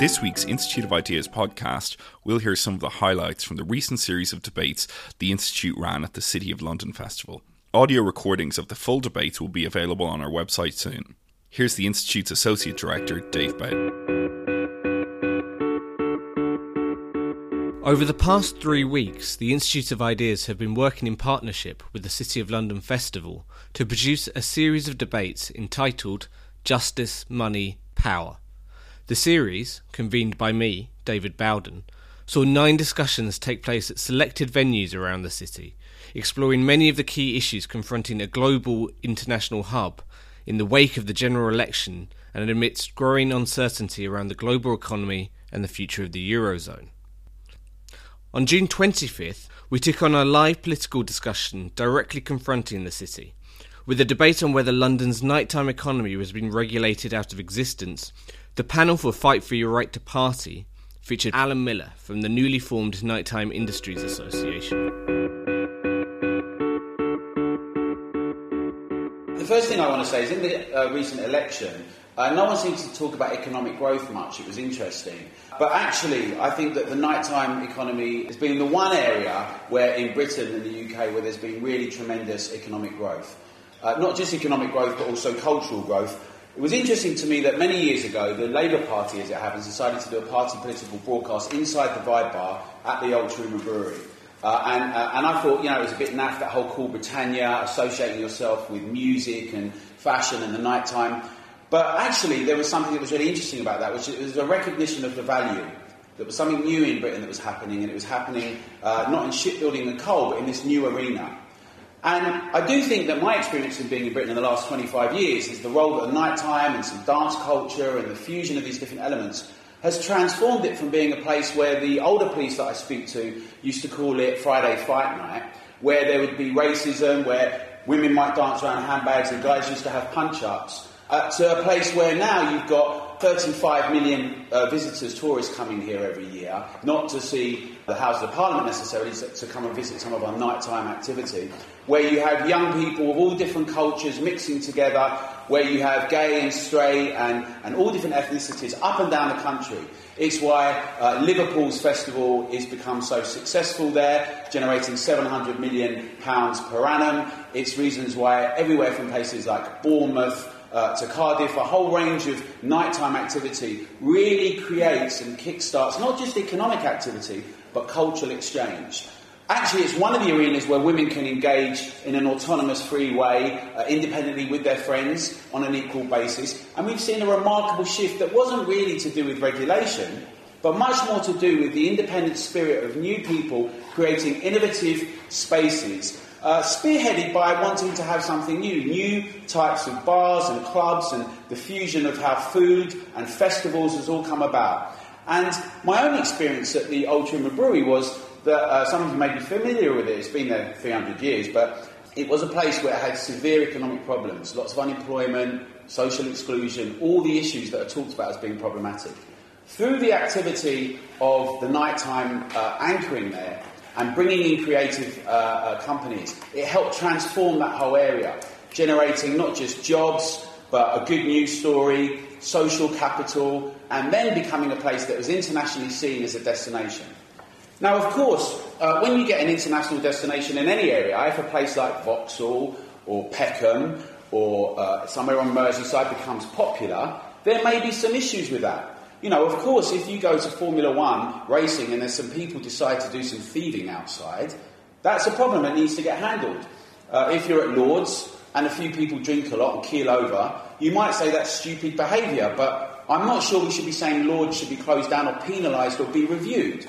this week's Institute of Ideas podcast, we'll hear some of the highlights from the recent series of debates the Institute ran at the City of London Festival. Audio recordings of the full debates will be available on our website soon. Here's the Institute's Associate Director, Dave Bowden. Over the past three weeks, the Institute of Ideas have been working in partnership with the City of London Festival to produce a series of debates entitled Justice, Money, Power. The series, convened by me, David Bowden, saw nine discussions take place at selected venues around the city, exploring many of the key issues confronting a global international hub in the wake of the general election and amidst growing uncertainty around the global economy and the future of the Eurozone. On June 25th, we took on a live political discussion directly confronting the city, with a debate on whether London's nighttime economy was being regulated out of existence the panel for Fight for Your Right to Party featured Alan Miller from the newly formed Nighttime Industries Association. The first thing I want to say is in the uh, recent election, uh, no one seemed to talk about economic growth much. It was interesting. But actually, I think that the nighttime economy has been the one area where, in Britain and the UK, where there's been really tremendous economic growth. Uh, not just economic growth, but also cultural growth. It was interesting to me that many years ago, the Labour Party, as it happens, decided to do a party political broadcast inside the Vibe Bar at the Old Truman Brewery. Uh, and, uh, and I thought, you know, it was a bit naff, that whole Cool Britannia, associating yourself with music and fashion and the night time. But actually, there was something that was really interesting about that, which was a recognition of the value. There was something new in Britain that was happening, and it was happening uh, not in shipbuilding and coal, but in this new arena. And I do think that my experience of being in Britain in the last 25 years is the role that nighttime and some dance culture and the fusion of these different elements has transformed it from being a place where the older police that I speak to used to call it Friday Fight Night, where there would be racism, where women might dance around handbags and guys used to have punch ups, uh, to a place where now you've got 35 million uh, visitors, tourists coming here every year, not to see the Houses of Parliament necessarily, to come and visit some of our nighttime activity, where you have young people of all different cultures mixing together, where you have gay and straight and, and all different ethnicities up and down the country. It's why uh, Liverpool's festival has become so successful there, generating 700 million pounds per annum. It's reasons why everywhere from places like Bournemouth, uh, to Cardiff, a whole range of nighttime activity really creates and kickstarts not just economic activity, but cultural exchange. Actually, it's one of the arenas where women can engage in an autonomous, free way, uh, independently with their friends on an equal basis. And we've seen a remarkable shift that wasn't really to do with regulation, but much more to do with the independent spirit of new people creating innovative spaces uh, spearheaded by wanting to have something new, new types of bars and clubs, and the fusion of how food and festivals has all come about. And my own experience at the Old Truman Brewery was that uh, some of you may be familiar with it, it's been there 300 years, but it was a place where it had severe economic problems, lots of unemployment, social exclusion, all the issues that are talked about as being problematic. Through the activity of the nighttime uh, anchoring there, and bringing in creative uh, uh, companies, it helped transform that whole area, generating not just jobs, but a good news story, social capital, and then becoming a place that was internationally seen as a destination. Now, of course, uh, when you get an international destination in any area, if a place like Vauxhall or Peckham or uh, somewhere on Merseyside becomes popular, there may be some issues with that. You know, of course, if you go to Formula One racing and there's some people decide to do some thieving outside, that's a problem that needs to get handled. Uh, if you're at Lords and a few people drink a lot and keel over, you might say that's stupid behaviour, but I'm not sure we should be saying Lords should be closed down or penalised or be reviewed.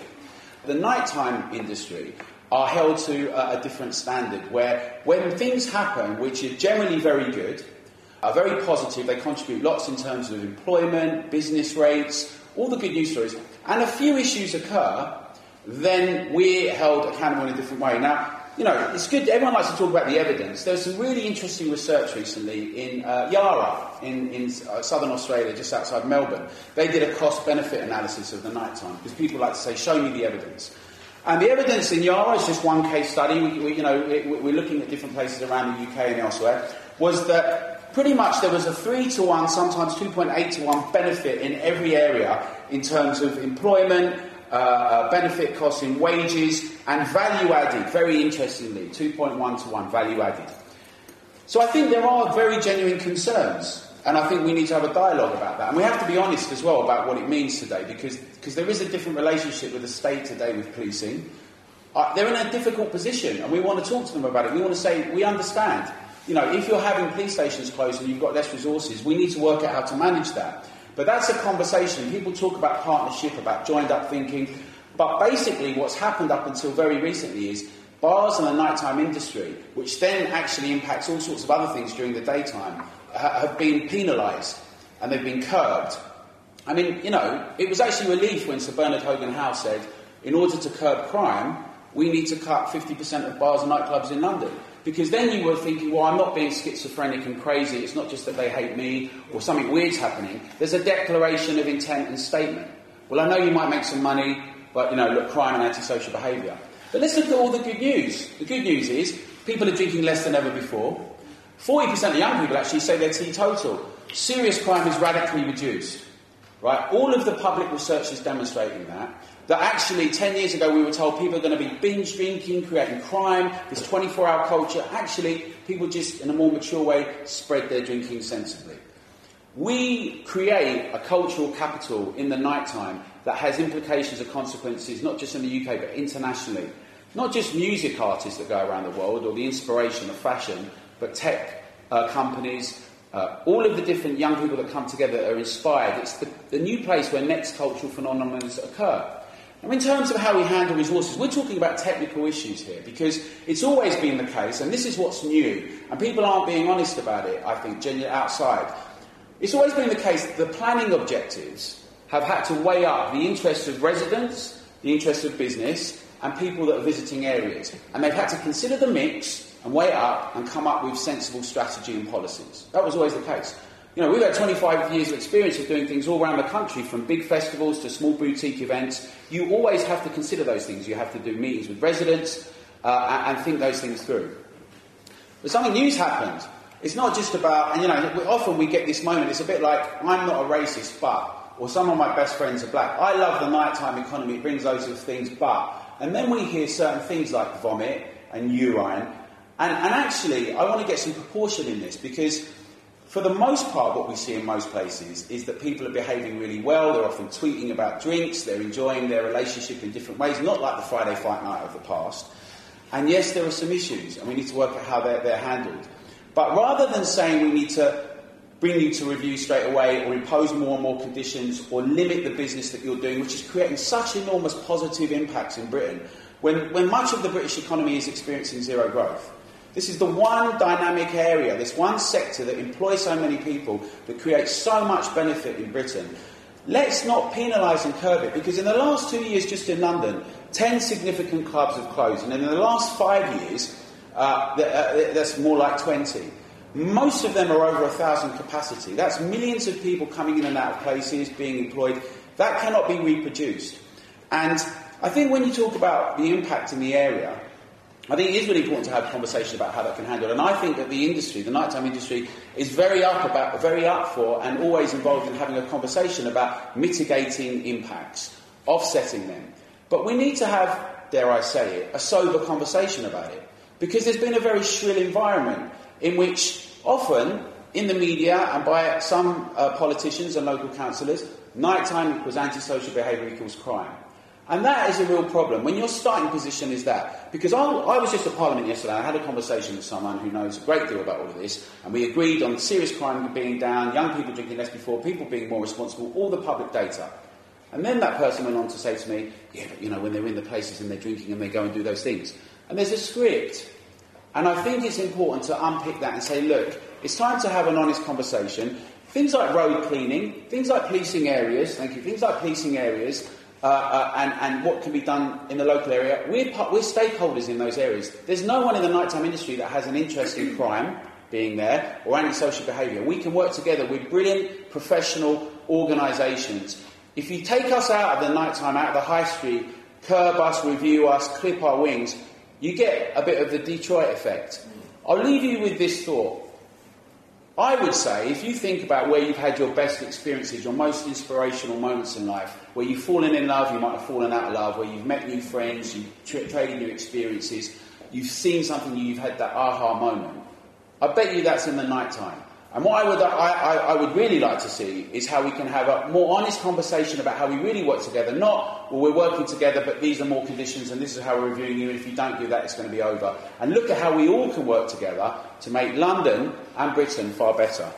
The nighttime industry are held to a, a different standard where when things happen, which are generally very good, are very positive. They contribute lots in terms of employment, business rates, all the good news stories. And a few issues occur, then we're held accountable in a different way. Now, you know, it's good. Everyone likes to talk about the evidence. There's some really interesting research recently in uh, Yarra, in, in uh, southern Australia, just outside Melbourne. They did a cost-benefit analysis of the night time because people like to say, "Show me the evidence." And the evidence in Yarra is just one case study. We, we, you know, we're looking at different places around the UK and elsewhere. Was that pretty much there was a 3 to 1, sometimes 2.8 to 1 benefit in every area in terms of employment, uh, uh, benefit costs in wages, and value added, very interestingly, 2.1 to 1 value added. So I think there are very genuine concerns. And I think we need to have a dialogue about that. And we have to be honest as well about what it means today because, because there is a different relationship with the state today with policing. Uh, they're in a difficult position and we want to talk to them about it. We want to say, we understand. You know, if you're having police stations closed and you've got less resources, we need to work out how to manage that. But that's a conversation. People talk about partnership, about joined up thinking. But basically, what's happened up until very recently is bars and the nighttime industry, which then actually impacts all sorts of other things during the daytime, have been penalised and they've been curbed. I mean, you know, it was actually relief when Sir Bernard Hogan Howe said, in order to curb crime, we need to cut 50% of bars and nightclubs in London. Because then you were thinking, well, I'm not being schizophrenic and crazy. It's not just that they hate me or something weird's happening. There's a declaration of intent and statement. Well, I know you might make some money, but, you know, look, crime and antisocial behaviour. But let's look at all the good news. The good news is people are drinking less than ever before. 40% of young people actually say they're teetotal. Serious crime is radically reduced. Right? All of the public research is demonstrating that. That actually, 10 years ago, we were told people are going to be binge drinking, creating crime, this 24 hour culture. Actually, people just, in a more mature way, spread their drinking sensibly. We create a cultural capital in the nighttime that has implications and consequences, not just in the UK, but internationally. Not just music artists that go around the world or the inspiration of fashion, but tech uh, companies, uh, all of the different young people that come together are inspired. It's the, the new place where next cultural phenomena occur. In terms of how we handle resources, we're talking about technical issues here because it's always been the case, and this is what's new, and people aren't being honest about it, I think, genuinely outside. It's always been the case that the planning objectives have had to weigh up the interests of residents, the interests of business, and people that are visiting areas. And they've had to consider the mix and weigh it up and come up with sensible strategy and policies. That was always the case. You know, we've had 25 years of experience of doing things all around the country, from big festivals to small boutique events. You always have to consider those things. You have to do meetings with residents uh, and think those things through. But something new's happened. It's not just about, and you know, often we get this moment, it's a bit like, I'm not a racist, but, or some of my best friends are black. I love the nighttime economy, it brings of things, but. And then we hear certain things like vomit and urine, and, and actually, I want to get some proportion in this because, for the most part, what we see in most places is that people are behaving really well. They're often tweeting about drinks, they're enjoying their relationship in different ways, not like the Friday fight night of the past. And yes, there are some issues, and we need to work out how they're, they're handled. But rather than saying we need to bring you to review straight away or impose more and more conditions or limit the business that you're doing, which is creating such enormous positive impacts in Britain, when, when much of the British economy is experiencing zero growth. This is the one dynamic area, this one sector that employs so many people, that creates so much benefit in Britain. Let's not penalise and curb it, because in the last two years, just in London, 10 significant clubs have closed, and in the last five years, uh, uh that's more like 20. Most of them are over a thousand capacity. That's millions of people coming in and out of places, being employed. That cannot be reproduced. And I think when you talk about the impact in the area, I think it is really important to have a conversation about how that can handle. And I think that the industry, the nighttime industry, is very up about, very up for, and always involved in having a conversation about mitigating impacts, offsetting them. But we need to have, dare I say it, a sober conversation about it, because there's been a very shrill environment in which often in the media and by some uh, politicians and local councillors, nighttime equals antisocial behaviour equals crime. And that is a real problem. When your starting position is that, because I, I, was just at Parliament yesterday, I had a conversation with someone who knows a great deal about all of this, and we agreed on serious crime being down, young people drinking less before, people being more responsible, all the public data. And then that person went on to say to me, yeah, but you know, when they're in the places and they're drinking and they go and do those things. And there's a script. And I think it's important to unpick that and say, look, it's time to have an honest conversation. Things like road cleaning, things like policing areas, thank you, things like policing areas, uh, uh, and, and what can be done in the local area. We're, part, we're stakeholders in those areas. There's no one in the nighttime industry that has an interest in crime being there or antisocial behaviour. We can work together with brilliant professional organisations. If you take us out of the nighttime, out of the high street, curb us, review us, clip our wings, you get a bit of the Detroit effect. I'll leave you with this thought. I would say, if you think about where you've had your best experiences, your most inspirational moments in life, where you've fallen in love, you might have fallen out of love, where you've met new friends, you've tra- traded new experiences, you've seen something, you've had that aha moment. I bet you that's in the night time. And what I would, I, I, I, would really like to see is how we can have a more honest conversation about how we really work together. Not, well, we're working together, but these are more conditions and this is how we're reviewing you, and if you don't do that, it's going to be over. And look at how we all can work together to make London and Britain far better.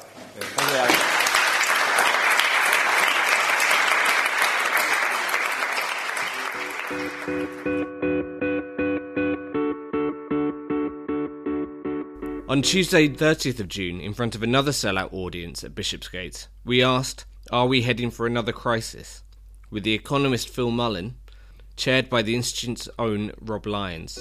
On Tuesday, 30th of June, in front of another sellout audience at Bishopsgate, we asked, Are we heading for another crisis? with the economist Phil Mullan, chaired by the Institute's own Rob Lyons.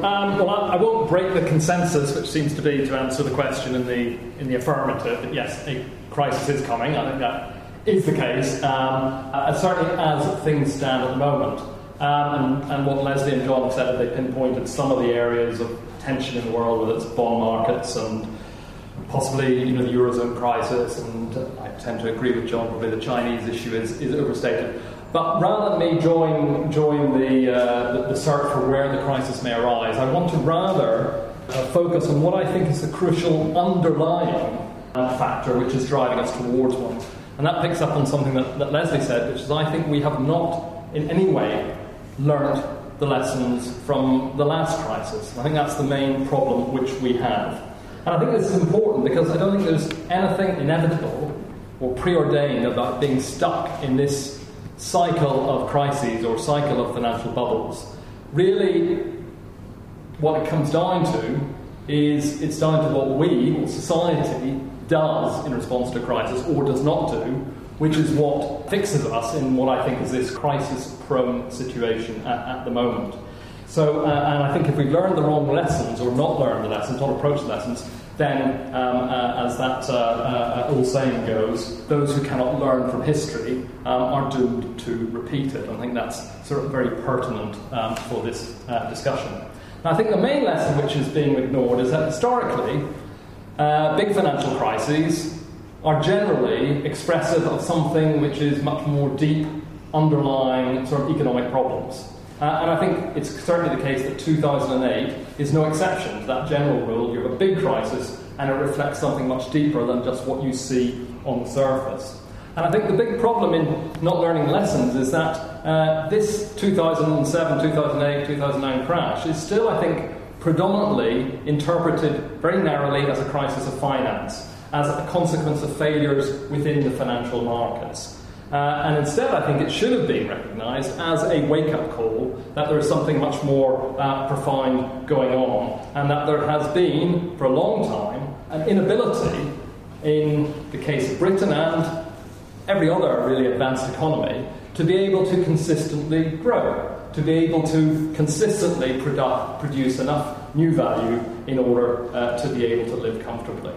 Um, well, I, won't break the consensus, which seems to be to answer the question in the in the affirmative. That yes, a crisis is coming. I think that is the case, um, uh, certainly as things stand at the moment. Um, and, and, what Leslie and John said, they pinpointed some of the areas of tension in the world, whether it's bond markets and possibly you know the eurozone crisis. And I tend to agree with John. Probably the Chinese issue is, is overstated. But rather than me join join the, uh, the, the search for where the crisis may arise, I want to rather uh, focus on what I think is the crucial underlying factor which is driving us towards one. And that picks up on something that, that Lesley said, which is I think we have not in any way learned the lessons from the last crisis. I think that's the main problem which we have. And I think this is important because I don't think there's anything inevitable or preordained about being stuck in this cycle of crises or cycle of financial bubbles. Really, what it comes down to is it's down to what we, or society, does in response to crisis or does not do, which is what fixes us in what I think is this crisis prone situation at, at the moment. So, uh, and I think if we learn the wrong lessons or not learn the lessons, not approach the lessons, then, um, uh, as that uh, uh, old saying goes, those who cannot learn from history um, are doomed to repeat it. I think that's sort of very pertinent um, for this uh, discussion. I think the main lesson which is being ignored is that historically, uh, big financial crises are generally expressive of something which is much more deep, underlying sort of economic problems. Uh, and I think it's certainly the case that 2008 is no exception to that general rule. You have a big crisis and it reflects something much deeper than just what you see on the surface. And I think the big problem in not learning lessons is that uh, this 2007, 2008, 2009 crash is still, I think, predominantly interpreted very narrowly as a crisis of finance as a consequence of failures within the financial markets. Uh, and instead, I think it should have been recognised as a wake up call that there is something much more uh, profound going on, and that there has been, for a long time, an inability in the case of Britain and every other really advanced economy to be able to consistently grow, to be able to consistently produ- produce enough new value in order uh, to be able to live comfortably.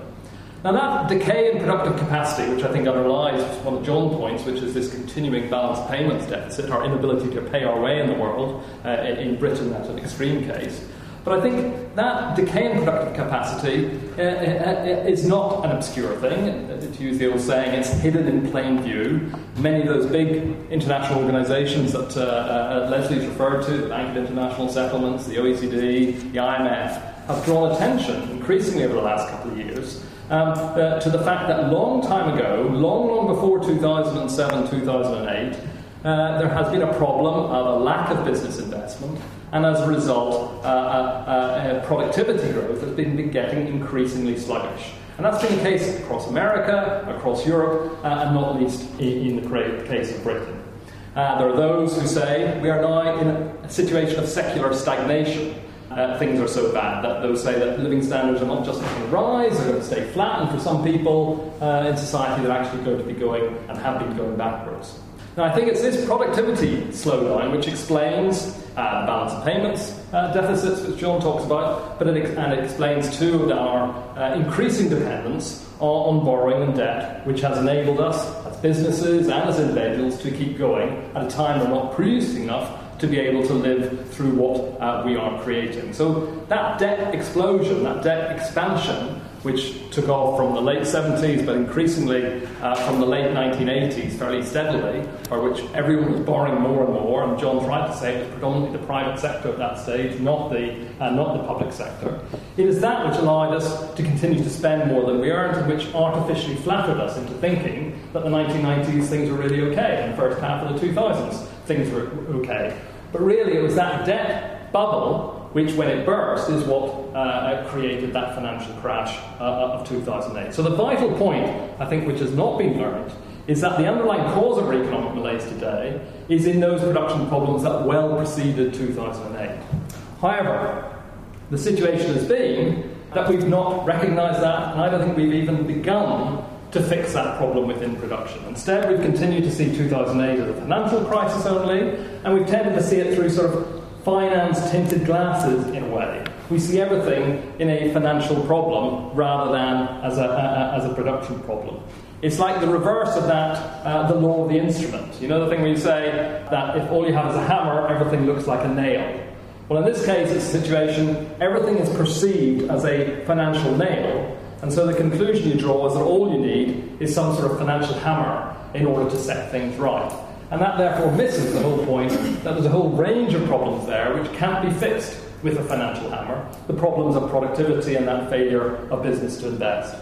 Now, that decay in productive capacity, which I think underlies one of John's points, which is this continuing balance payments deficit, our inability to pay our way in the world, uh, in Britain, that's an extreme case. But I think that decay in productive capacity uh, uh, uh is not an obscure thing. To use the old saying, it's hidden in plain view. Many of those big international organizations that uh, uh, Lesley's referred to, the Bank of International Settlements, the OECD, the IMF, have drawn attention increasingly over the last couple of years um, uh, to the fact that long time ago, long, long before 2007, 2008, uh, there has been a problem of a lack of business investment, and as a result, uh, uh, uh productivity growth has been getting increasingly sluggish. And that's been the case across America, across Europe, uh, and not least in, in, the case of Britain. there are those who say we are now in a situation of secular stagnation uh, things are so bad that those say that living standards are not just going to rise, they're going to stay flat, and for some people uh, in society, they're actually going to be going and have been going backwards. Now, I think it's this productivity slowdown which explains uh, balance of payments uh, deficits, which John talks about, but it, and it explains too that our uh, increasing dependence on, on borrowing and debt, which has enabled us as businesses and as individuals to keep going at a time we're not producing enough to be able to live through what uh, we are creating. So that debt explosion, that debt expansion, which took off from the late 70s, but increasingly uh, from the late 1980s, fairly steadily, or which everyone was borrowing more and more. And John's right to say it was predominantly the private sector at that stage, not the, uh, not the public sector. It is that which allowed us to continue to spend more than we earned, and which artificially flattered us into thinking that the 1990s things were really okay, and the first half of the 2000s things were okay. But really, it was that debt bubble which, when it burst, is what uh, created that financial crash uh, of 2008. So, the vital point, I think, which has not been learned, is that the underlying cause of our economic malaise today is in those production problems that well preceded 2008. However, the situation has been that we've not recognised that, and I don't think we've even begun to fix that problem within production. Instead, we've continued to see 2008 as a financial crisis only, and we've tended to see it through sort of finance tinted glasses in a way. We see everything in a financial problem rather than as a, a as a production problem. It's like the reverse of that, uh, the law of the instrument. You know the thing where you say that if all you have is a hammer, everything looks like a nail. Well, in this case, it's a situation, everything is perceived as a financial nail, and so the conclusion you draw is that all you need is some sort of financial hammer in order to set things right. And that therefore misses the whole point that there's a whole range of problems there which can't be fixed with a financial hammer. The problems of productivity and that failure of business to invest.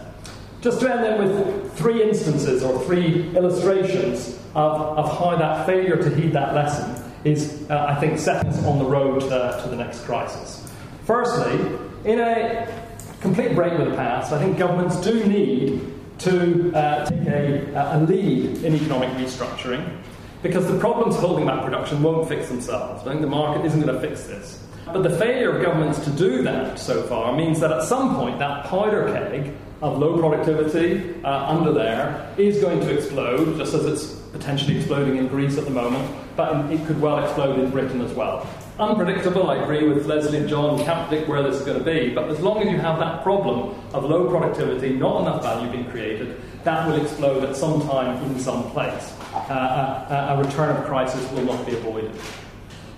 Just to end then with three instances or three illustrations of, of how that failure to heed that lesson is, uh, I think, setting us on the road uh, to the next crisis. Firstly, in a complete break with the past, I think governments do need to uh, take a, a lead in economic restructuring because the problems holding back production won't fix themselves. I think the market isn't going to fix this. But the failure of governments to do that so far means that at some point that powder keg of low productivity uh, under there is going to explode, just as it's potentially exploding in Greece at the moment, but it could well explode in Britain as well. Unpredictable, I agree with Lesley and John, can't predict where this is going to be, but as long as you have that problem of low productivity, not enough value being created, that will explode at some time in some place. Uh, a, a return of crisis will not be avoided.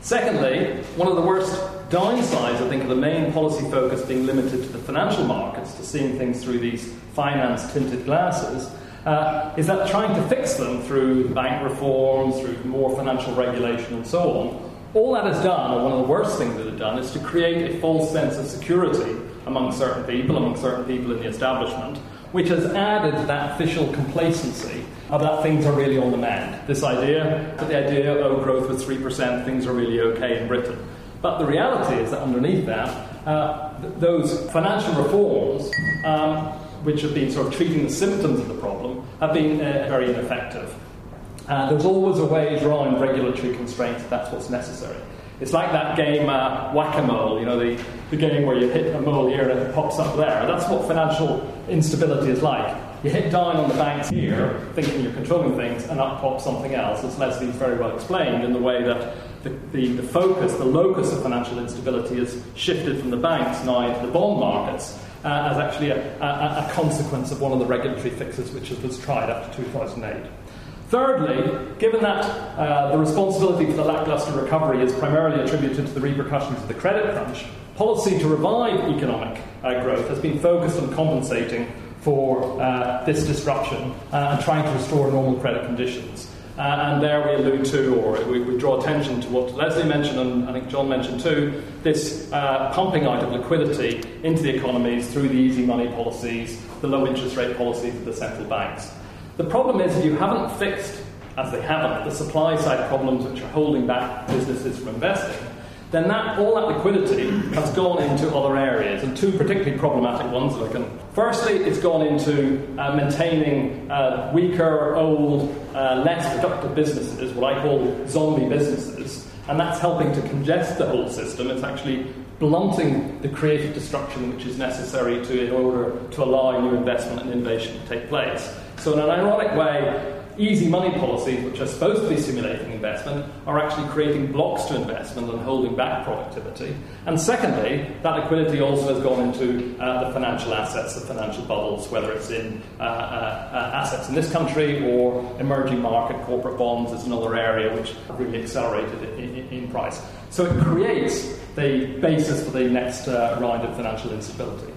Secondly, one of the worst downsides, I think, of the main policy focus being limited to the financial markets, to seeing things through these finance tinted glasses, uh, is that trying to fix them through bank reforms, through more financial regulation, and so on, all that has done, or one of the worst things that it's done, is to create a false sense of security among certain people, among certain people in the establishment, which has added that official complacency about things are really on the mend. This idea, that the idea, oh, growth was 3%, things are really okay in Britain. But the reality is that underneath that, uh, th- those financial reforms, um, which have been sort of treating the symptoms of the problem, have been uh, very ineffective. Uh, there's always a way around regulatory constraints if that's what's necessary. It's like that game uh, whack-a-mole, you know, the, the game where you hit a mole here and it pops up there. That's what financial instability is like. You hit down on the banks here, thinking you're controlling things, and up pops something else, as Lesley's very well explained, in the way that the, the, the focus, the locus of financial instability has shifted from the banks now into the bond markets. Uh, as actually a, a, a consequence of one of the regulatory fixes which was tried after 2008. Thirdly, given that uh, the responsibility for the lacklustre recovery is primarily attributed to the repercussions of the credit crunch, policy to revive economic uh, growth has been focused on compensating for uh, this disruption uh, and trying to restore normal credit conditions. Uh, and there we allude to, or we, we, draw attention to what Leslie mentioned, and I think John mentioned too, this uh, pumping out of liquidity into the economies through the easy money policies, the low interest rate policies of the central banks. The problem is if you haven't fixed, as they haven't, the supply side problems which are holding back businesses from investing, then that all that liquidity has gone into other areas, and two particularly problematic ones that I can. Firstly, it's gone into uh, maintaining uh, weaker, old, uh, less productive businesses, what I call zombie businesses, and that's helping to congest the whole system. It's actually blunting the creative destruction which is necessary to, in order to allow new investment and innovation to take place. So, in an ironic way, easy money policies, which are supposed to be stimulating investment, are actually creating blocks to investment and holding back productivity. And secondly, that liquidity also has gone into uh, the financial assets, the financial bubbles, whether it's in uh, uh, assets in this country or emerging market corporate bonds is another area which really accelerated in, in, in price. So it creates the basis for the next uh, round of financial instability.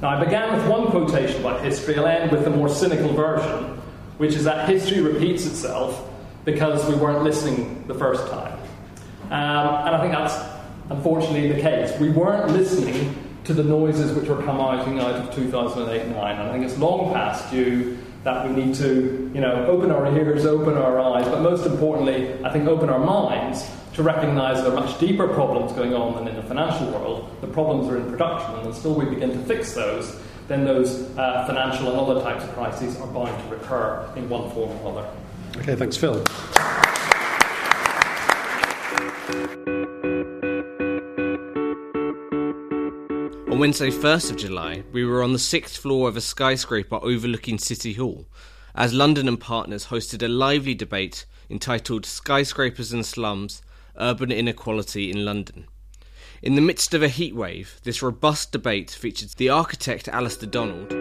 Now, I began with one quotation about history. I'll end with the more cynical version, which is that history repeats itself because we weren't listening the first time. Um, and I think that's unfortunately the case. We weren't listening to the noises which were coming out of 2008 9. And I think it's long past due that we need to you know, open our ears, open our eyes, but most importantly, I think open our minds to recognise there are much deeper problems going on than in the financial world. The problems are in production, and until we begin to fix those, then those uh, financial and other types of crises are bound to recur in one form or another. Okay, thanks, Phil. On Wednesday, 1st of July, we were on the sixth floor of a skyscraper overlooking City Hall as London and Partners hosted a lively debate entitled Skyscrapers and Slums urban inequality in London. In the midst of a heatwave, this robust debate featured the architect Alastair Donald.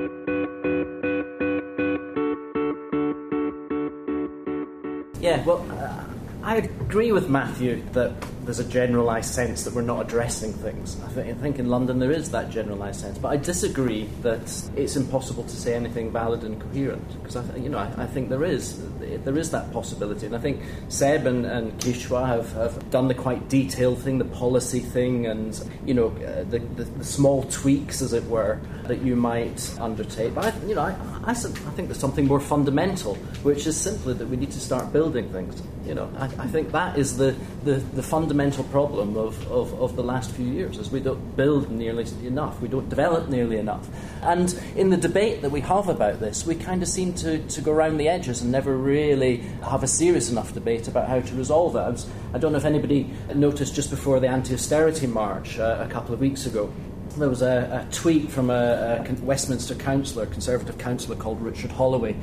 Yeah, well, I agree with Matthew that there's a generalised sense that we're not addressing things. I, th- I, think in London there is that generalised sense, but I disagree that it's impossible to say anything valid and coherent because I, th- you know I, I, think there is there is that possibility, and I think Seb and, and Kishwa have, have done the quite detailed thing, the policy thing, and you know uh, the, the, the, small tweaks, as it were, that you might undertake. But I, you know I, I, think there's something more fundamental, which is simply that we need to start building things. You know I, I think that is the the, the fundamental problem of, of, of the last few years is we don't build nearly enough, we don't develop nearly enough. And in the debate that we have about this, we kind of seem to, to go around the edges and never really have a serious enough debate about how to resolve it. I, was, I don't know if anybody noticed just before the anti austerity march uh, a couple of weeks ago there was a, a tweet from a, a, Westminster councillor, Conservative councillor called Richard Holloway.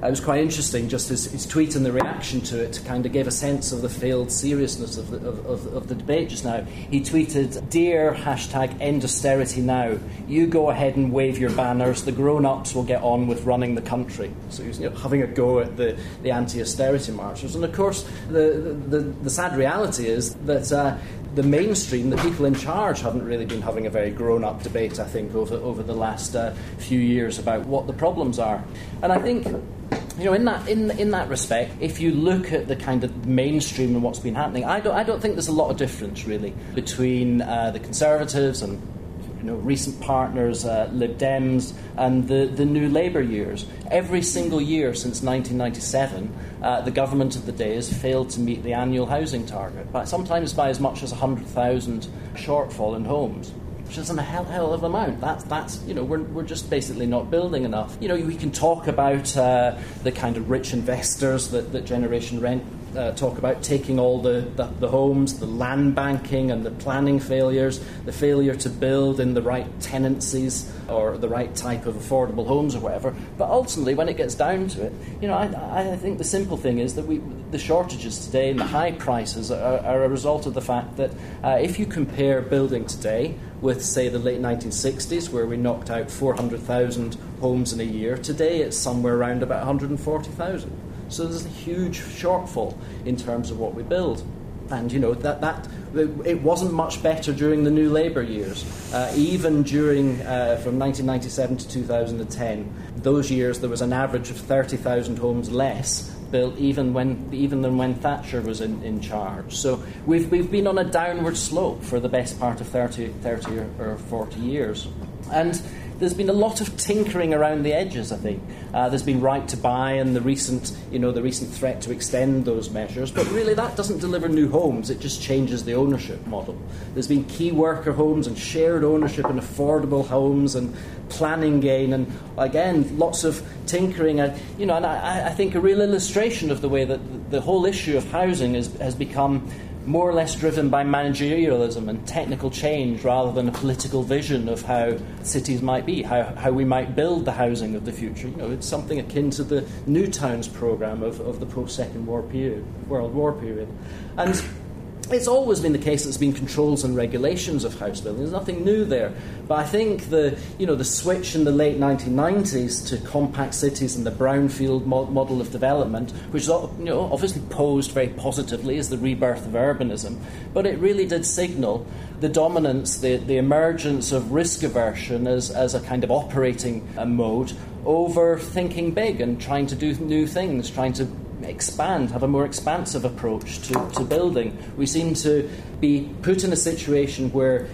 It was quite interesting, just his, his, tweet and the reaction to it kind of gave a sense of the failed seriousness of the, of, of, the debate just now. He tweeted, Dear hashtag end austerity now, you go ahead and wave your banners, the grown ups will get on with running the country. So he was you know, having a go at the, the anti austerity marchers. And of course, the, the, the, sad reality is that uh, the mainstream, the people in charge, haven't really been having a very grown up debate, I think, over, over the last uh, few years about what the problems are. And I think you know, in that in in that respect, if you look at the kind of mainstream and what's been happening, I don't I don't think there's a lot of difference really between uh, the Conservatives and you know, recent partners, uh, Lib Dems, and the, the new Labour years. Every single year since 1997, uh, the government of the day has failed to meet the annual housing target, but sometimes by as much as 100,000 shortfall in homes which isn't a hell, hell of an amount. That's, that's you know, we're, we're just basically not building enough. You know, we can talk about uh, the kind of rich investors that, that Generation Rent uh, talk about taking all the, the, the, homes, the land banking and the planning failures, the failure to build in the right tenancies or the right type of affordable homes or whatever. But ultimately, when it gets down to it, you know, I, I think the simple thing is that we, the shortages today and the high prices are, are a result of the fact that uh, if you compare building today with, say, the late 1960s, where we knocked out 400,000 homes in a year, today it's somewhere around about 140,000. So there's a huge shortfall in terms of what we build. And you know that that it wasn't much better during the New Labour years. Uh, even during uh, from 1997 to 2010, those years there was an average of 30,000 homes less built, even when even than when Thatcher was in, in charge. So we've we've been on a downward slope for the best part of 30, 30 or, or 40 years, and there's been a lot of tinkering around the edges. I think uh, there's been right to buy and the recent, you know, the recent threat to extend those measures, but really that doesn't deliver new homes. It just changes the ownership model. There's been key worker homes and shared ownership and affordable homes and planning gain and again lots of tinkering. And, you know, and I, I think a real illustration of the way that the whole issue of housing is, has become more or less driven by managerialism and technical change rather than a political vision of how cities might be, how, how we might build the housing of the future. You know, it's something akin to the New Towns programme of, of the post Second War period, World War period. And it's always been the case that there's been controls and regulations of house building. There's nothing new there. But I think the, you know, the switch in the late 1990s to compact cities and the brownfield mo- model of development, which you know, obviously posed very positively as the rebirth of urbanism, but it really did signal the dominance, the, the emergence of risk aversion as, as a kind of operating uh, mode over thinking big and trying to do new things, trying to expand, have a more expansive approach to, to building. We seem to be put in a situation where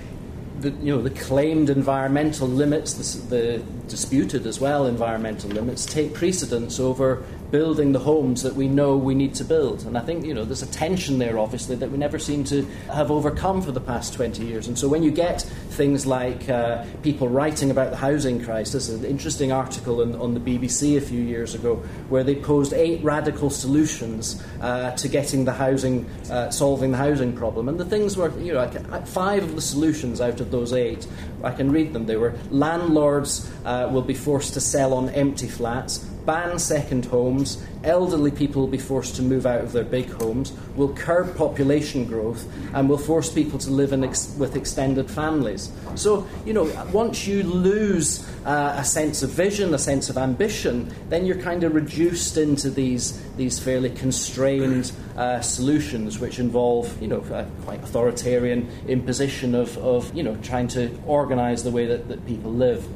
the, you know, the claimed environmental limits, the, the disputed as well environmental limits, take precedence over building the homes that we know we need to build. And I think, you know, there's a tension there, obviously, that we never seem to have overcome for the past 20 years. And so when you get things like uh, people writing about the housing crisis, an interesting article in, on the BBC a few years ago, where they posed eight radical solutions uh, to getting the housing, uh, solving the housing problem. And the things were, you know, five of the solutions out of those eight, I can read them. They were landlords uh, will be forced to sell on empty flats ban second homes, elderly people will be forced to move out of their big homes, will curb population growth, and will force people to live ex- with extended families. So, you know, once you lose uh, a sense of vision, a sense of ambition, then you're kind of reduced into these, these fairly constrained uh, solutions which involve, you know, quite authoritarian imposition of, of, you know, trying to organise the way that, that people live.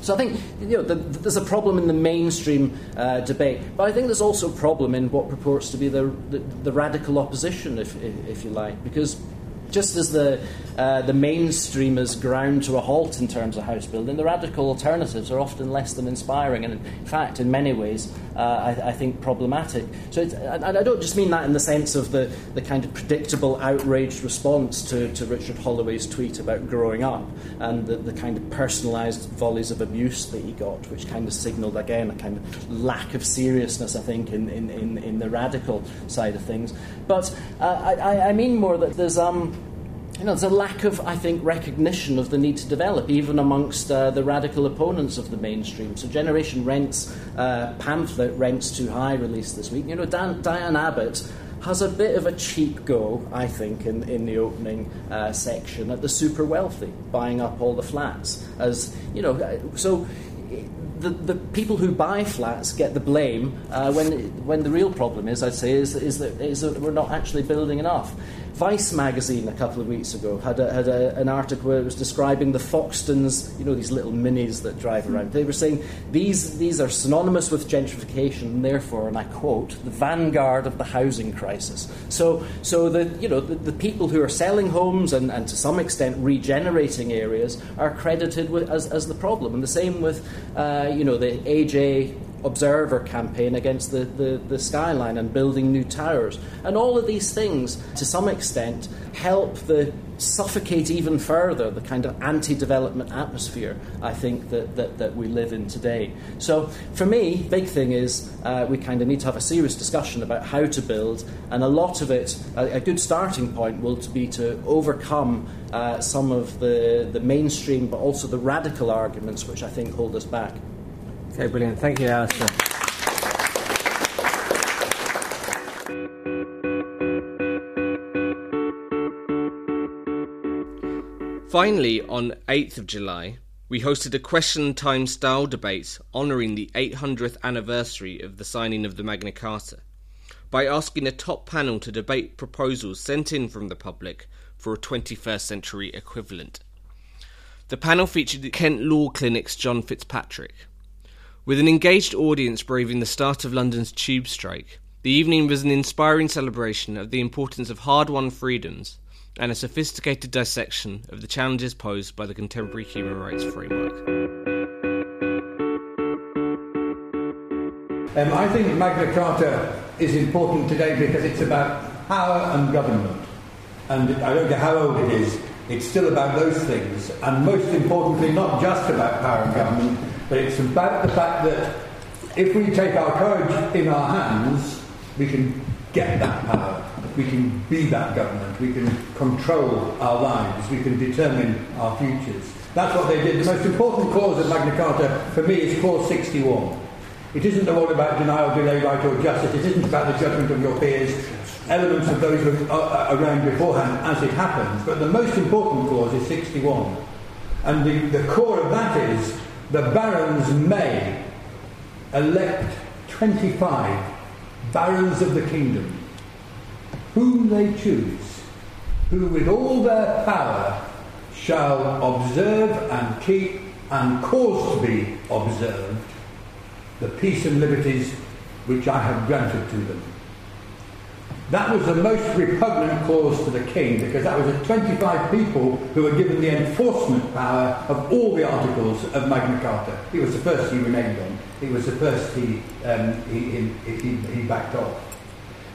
So I think you know, the, there's a problem in the mainstream uh, debate, but I think there's also a problem in what purports to be the, the, the radical opposition, if, if, if you like, because just as the, uh, the mainstream has ground to a halt in terms of house building, the radical alternatives are often less than inspiring, and in fact, in many ways, uh, I, I, think problematic. So, and I don't just mean that in the sense of the, the kind of predictable, outraged response to, to Richard Holloway's tweet about growing up and the, the kind of personalised volleys of abuse that he got, which kind of signalled again a kind of lack of seriousness, I think, in, in, in, in the radical side of things. But uh, I, I mean more that there's. Um, you know, there's a lack of, I think, recognition of the need to develop, even amongst uh, the radical opponents of the mainstream. So, Generation Rent's uh, pamphlet, Rents Too High, released this week. You know, Dan, Diane Abbott has a bit of a cheap go, I think, in, in the opening uh, section at the super wealthy, buying up all the flats. As, you know, so the, the people who buy flats get the blame uh, when, when the real problem is, I'd say, is, is, that, is that we're not actually building enough. Vice magazine a couple of weeks ago had, a, had a, an article where it was describing the Foxtons, you know, these little minis that drive around. They were saying these, these are synonymous with gentrification and therefore, and I quote, the vanguard of the housing crisis. So, so the, you know, the, the people who are selling homes and, and to some extent regenerating areas are credited with, as, as the problem. And the same with, uh, you know, the AJ Observer campaign against the, the, the, skyline and building new towers. And all of these things, to some extent, help the suffocate even further the kind of anti development atmosphere I think that, that, that, we live in today. So, for me, the big thing is uh, we kind of need to have a serious discussion about how to build, and a lot of it, a, a good starting point will be to overcome uh, some of the, the mainstream but also the radical arguments which I think hold us back. Okay, brilliant. Thank you, Alastair. Finally, on 8th of July, we hosted a question time style debate honouring the 800th anniversary of the signing of the Magna Carta by asking a top panel to debate proposals sent in from the public for a 21st century equivalent. The panel featured Kent Law Clinic's John Fitzpatrick, with an engaged audience braving the start of London's tube strike, the evening was an inspiring celebration of the importance of hard won freedoms and a sophisticated dissection of the challenges posed by the contemporary human rights framework. Um, I think Magna Carta is important today because it's about power and government. And I don't care how old it is, it's still about those things. And most importantly, not just about power and government, but it's about the fact that if we take our courage in our hands, we can get that power. we can be that government, we can control our lives, we can determine our futures. That's what they did. The most important clause of Magna Carta for me is clause 61. It isn't the one about denial, delay, right or justice. It isn't about the judgment of your peers, elements of those were uh, around beforehand as it happens. But the most important clause is 61. And the, the core of that is the barons may elect 25 barons of the kingdom, whom they choose, who with all their power shall observe and keep and cause to be observed the peace and liberties which I have granted to them. That was the most repugnant clause to the king because that was the 25 people who were given the enforcement power of all the articles of Magna Carta. It was the first he remained on. It was the first he, um, he, he, he, he, backed off.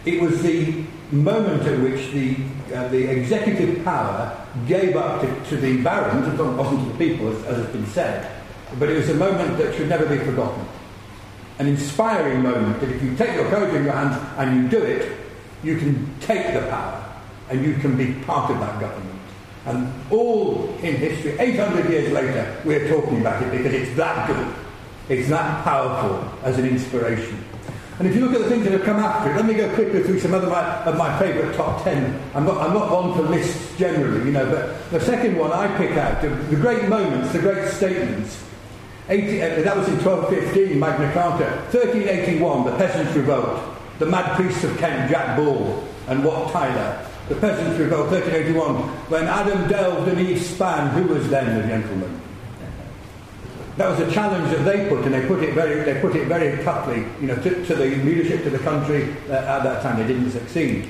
It was the moment at which the, uh, the executive power gave up to, to the barons, it wasn't to the people as, as has been said, but it was a moment that should never be forgotten. An inspiring moment that if you take your courage in your hands and you do it, you can take the power and you can be part of that government. And all in history, 800 years later, we're talking about it because it's that good. It's that powerful as an inspiration. And if you look at the things that have come after it, let me go quickly through some other my, of my favourite top ten. I'm not, I'm not one for lists generally, you know, but the second one I pick out, the, the great moments, the great statements. 80, uh, that was in 1215, Magna Carta. 1381, the Peasants' Revolt the mad priests of Kent, Jack Ball and Wat Tyler, the Peasants' Revolt, 1381, when Adam delved and Eve span, who was then the gentleman? That was a challenge that they put, and they put it very, they put it very toughly, you know, to, to the leadership, to the country. Uh, at that time, they didn't succeed.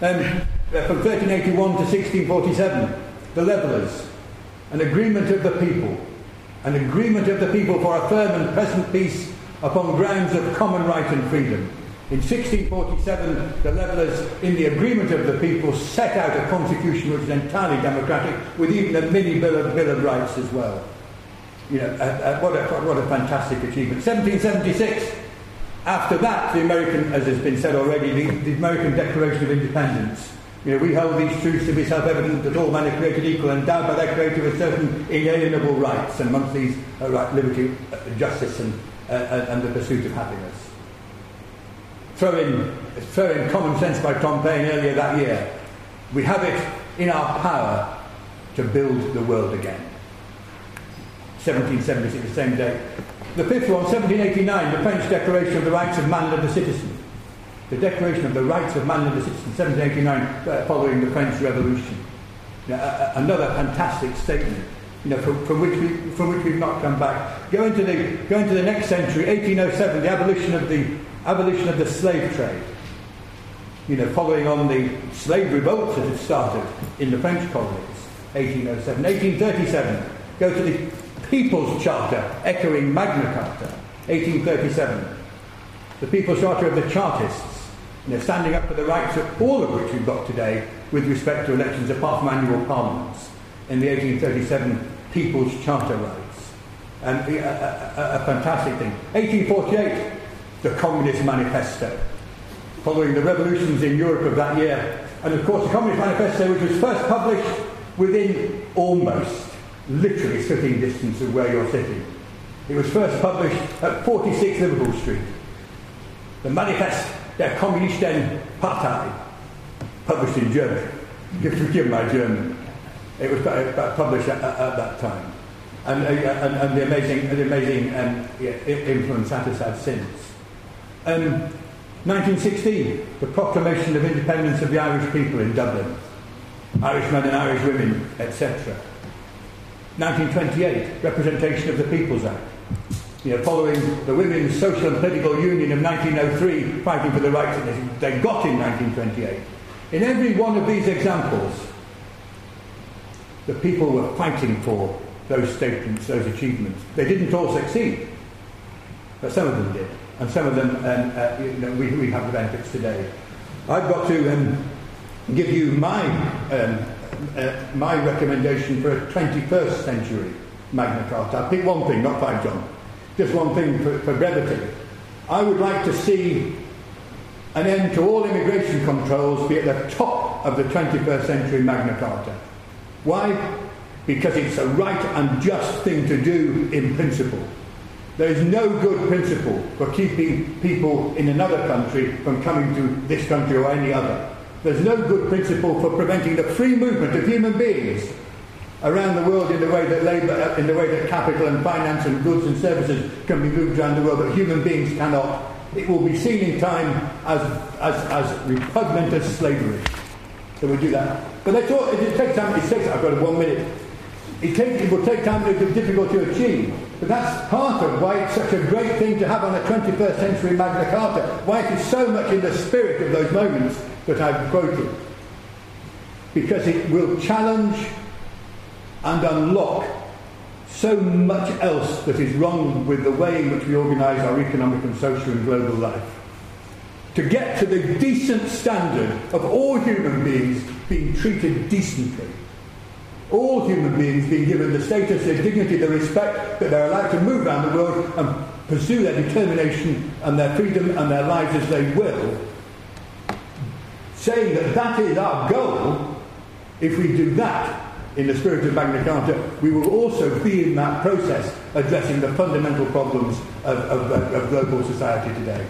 Um, uh, from 1381 to 1647, the Levellers, an agreement of the people, an agreement of the people for a firm and present peace upon grounds of common right and freedom. In 1647, the Levellers, in the agreement of the people, set out a constitution which was entirely democratic, with even a mini Bill of, Bill of Rights as well. You know, uh, uh, what, a, what a fantastic achievement. 1776, after that, the American, as has been said already, the, the American Declaration of Independence. You know, we hold these truths to be self-evident that all men are created equal, and endowed by their Creator with certain inalienable rights, and amongst these are right, liberty, uh, justice, and, uh, and the pursuit of happiness throw in, throw in Common Sense by Tom Paine earlier that year. We have it in our power to build the world again. 1776, the same day. The fifth one, 1789, the French Declaration of the Rights of Man and the Citizen. The Declaration of the Rights of Man and the Citizen, 1789, uh, following the French Revolution. Uh, uh, another fantastic statement, you know, from, from, which we, from which we've not come back. Go into, the, go into the next century, 1807, the abolition of the abolition of the slave trade. You know, following on the slave revolts that had started in the French colonies, 1807. 1837, go to the People's Charter, echoing Magna Carta, 1837. The People's Charter of the Chartists, you know, standing up for the rights of all of which we've got today with respect to elections apart from annual parliaments, in the 1837 People's Charter rights. And a, a, a, a fantastic thing. 1848, the Communist Manifesto, following the revolutions in Europe of that year. And of course, the Communist Manifesto, which was first published within almost, literally spitting distance of where you're sitting. It was first published at 46 Liverpool Street. The Manifest der Kommunisten Partei, published in German. Forgive my German. It was published at, at, at that time. And, uh, and, and, the amazing, the amazing um, influence that has had since. Um, 1916, the proclamation of independence of the Irish people in Dublin. Irishmen and Irish women, etc. 1928, Representation of the People's Act. You know, following the Women's Social and Political Union of 1903, fighting for the rights that they got in 1928. In every one of these examples, the people were fighting for those statements, those achievements. They didn't all succeed, but some of them did and some of them um, uh, you know, we, we have the benefits today. I've got to um, give you my, um, uh, my recommendation for a 21st century Magna Carta. I'll pick one thing, not five, John. Just one thing for, for brevity. I would like to see an end to all immigration controls be at the top of the 21st century Magna Carta. Why? Because it's a right and just thing to do in principle. There is no good principle for keeping people in another country from coming to this country or any other. There's no good principle for preventing the free movement of human beings around the world in the way that labour, uh, in the way that capital and finance and goods and services can be moved around the world, but human beings cannot. It will be seen in time as, as, as repugnant as slavery. So we do that. But it takes time, it takes, I've got one minute. It, takes, it will take time it's difficult to achieve. But that's part of why it's such a great thing to have on a 21st century Magna Carta, why it is so much in the spirit of those moments that I've quoted. Because it will challenge and unlock so much else that is wrong with the way in which we organise our economic and social and global life. To get to the decent standard of all human beings being treated decently. All human beings being given the status, the dignity, the respect that they're allowed to move around the world and pursue their determination and their freedom and their lives as they will. Saying that that is our goal, if we do that, in the spirit of Magna Carta, we will also be in that process addressing the fundamental problems of, of, of global society today.